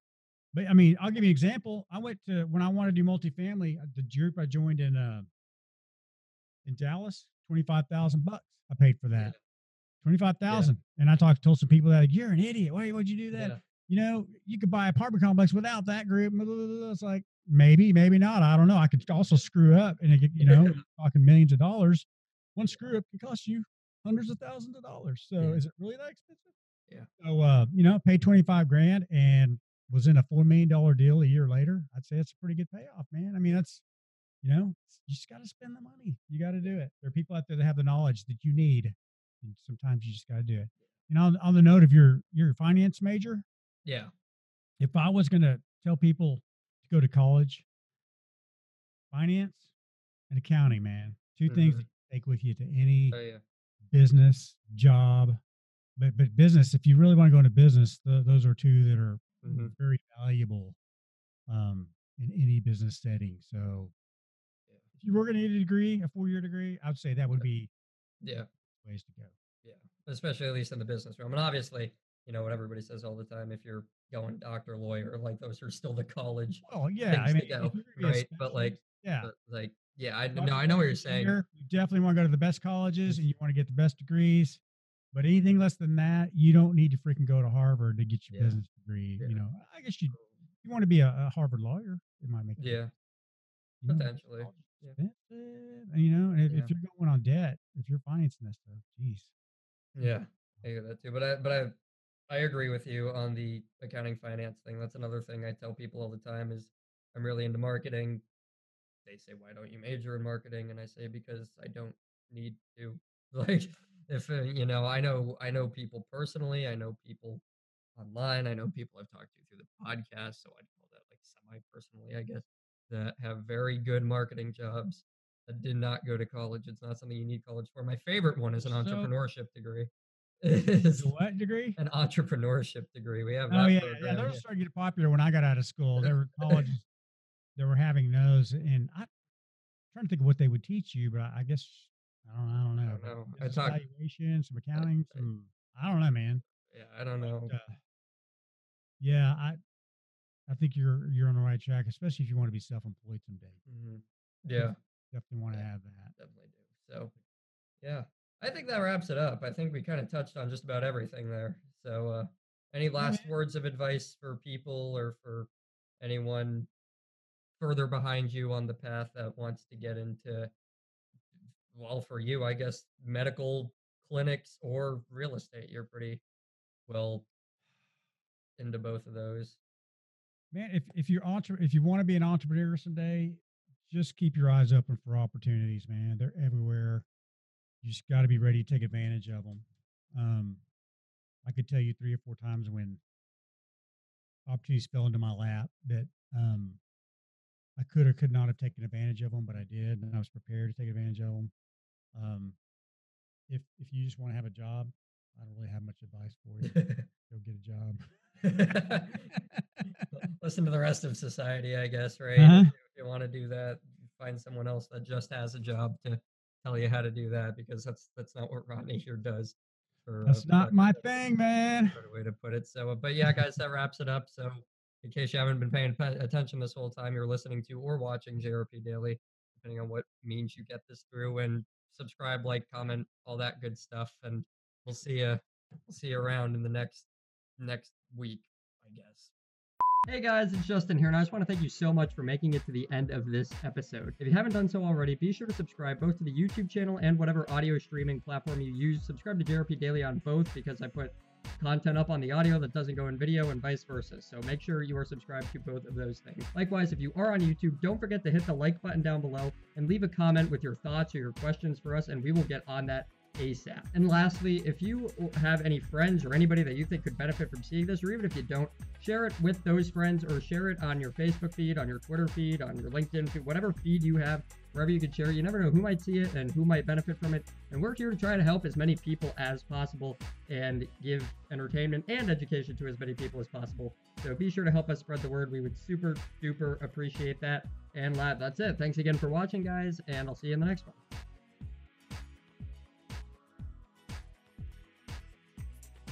But I mean, I'll give you an example. I went to when I wanted to do multifamily. uh, The group I joined in uh, in Dallas, twenty five thousand bucks. I paid for that. Yeah. Twenty five thousand. And I talked told some people that like, you're an idiot. Why would you do that? Yeah. You know, you could buy an apartment complex without that group. It's like maybe, maybe not. I don't know. I could also screw up, and it, you know, talking millions of dollars. One screw up can cost you hundreds of thousands of dollars. So Yeah. is it really that expensive? Yeah. So uh, you know, twenty five grand and was in a four million dollar deal a year later. I'd say it's a pretty good payoff, man. I mean, that's you know, you just got to spend the money. You got to do it. There are people out there that have the knowledge that you need, and sometimes you just got to do it. And on on the note of your your finance major, Yeah. if I was going to tell people to go to college, finance and accounting, man, 2 things Mhm. that you take with you to any Oh yeah. business job. But but business, if you really want to go into business, th- those are two that are Mhm. very valuable um, in any business setting. So if you were going to need a degree, a four year degree, I would say that would be Yeah. ways to go. Yeah. Especially at least in the business realm. And obviously, you know what everybody says all the time. If you're going doctor, lawyer, like those are still the college Well, yeah, I mean, go, you're gonna be a right? But like, yeah, but like, yeah, I no, I know what you're saying. You definitely want to go to the best colleges mm-hmm. and you want to get the best degrees. But anything less than that, you don't need to freaking go to Harvard to get your Yeah. business degree. Yeah. You know, I guess you you want to be a, a Harvard lawyer. It might make Yeah, you know, potentially. Yeah. and, you know, and if, if you're going on debt, if you're financing that stuff, geez. Yeah, I hear that too. But I, but I, I agree with you on the accounting finance thing. That's another thing I tell people all the time is I'm really into marketing. They say, why don't you major in marketing? And I say because I don't need to. Like, if uh, you know, I know, I know people personally. I know people online. I know people I've talked to through the podcast. So I'd call that like semi-personally, I guess, that have very good marketing jobs that did not go to college. It's not something you need college for. My favorite one is an So- entrepreneurship degree. Is what degree? an entrepreneurship degree. We have Oh that yeah, program. yeah. Those yeah. started to get popular when I got out of school. There were colleges that were having those, and I, am trying to think of what they would teach you, but I, I guess I don't. I don't know. don't know. I talk- evaluation, some accounting, some. I don't know, man. Yeah, I don't know. But, uh, yeah, I, I think you're you're on the right track, especially if you want to be self-employed someday. Mhm. Yeah, Definitely want to have that. definitely do. So, yeah, I think that wraps it up. I think we kind of touched on just about everything there. So, uh, any last man. words of advice for people or for anyone further behind you on the path that wants to get into, well, for you, I guess, medical clinics or real estate? You're pretty well into both of those. Man, if if you're entre- if you want to be an entrepreneur someday, just keep your eyes open for opportunities, man. They're everywhere. You just got to be ready to take advantage of them. Um, I could tell you three or four times when opportunities fell into my lap that um, I could or could not have taken advantage of them, but I did, and I was prepared to take advantage of them. Um, if if you just want to have a job, I don't really have much advice for you. Go get a job. Listen to the rest of society, I guess, right? Uh-huh. If you, if you want to do that, find someone else that just has a job to tell you how to do that because that's that's not what Rodney here does. For, uh, That's for not my that's thing, man. better way to put it. So, uh, but yeah, guys, that wraps it up. So, in case you haven't been paying attention this whole time, you're listening to or watching JRP Daily, depending on what means you get this through. And subscribe, like, comment, all that good stuff. And we'll see you. We'll see you around in the next next week, I guess. Hey guys, it's Justin here, and I just want to thank you so much for making it to the end of this episode. If you haven't done so already, be sure to subscribe both to the YouTube channel and whatever audio streaming platform you use. Subscribe to JRP Daily on both because I put content up on the audio that doesn't go in video and vice versa. So make sure you are subscribed to both of those things. Likewise, if you are on YouTube, don't forget to hit the like button down below and leave a comment with your thoughts or your questions for us, and we will get on that ASAP. And lastly, if you have any friends or anybody that you think could benefit from seeing this, or even if you don't, share it with those friends or share it on your Facebook feed, on your Twitter feed, on your LinkedIn feed, whatever feed you have, wherever you can share. You never know who might see it and who might benefit from it. And we're here to try to help as many people as possible and give entertainment and education to as many people as possible. So be sure to help us spread the word. We would super duper appreciate that. And that's it. Thanks again for watching, guys, and I'll see you in the next one.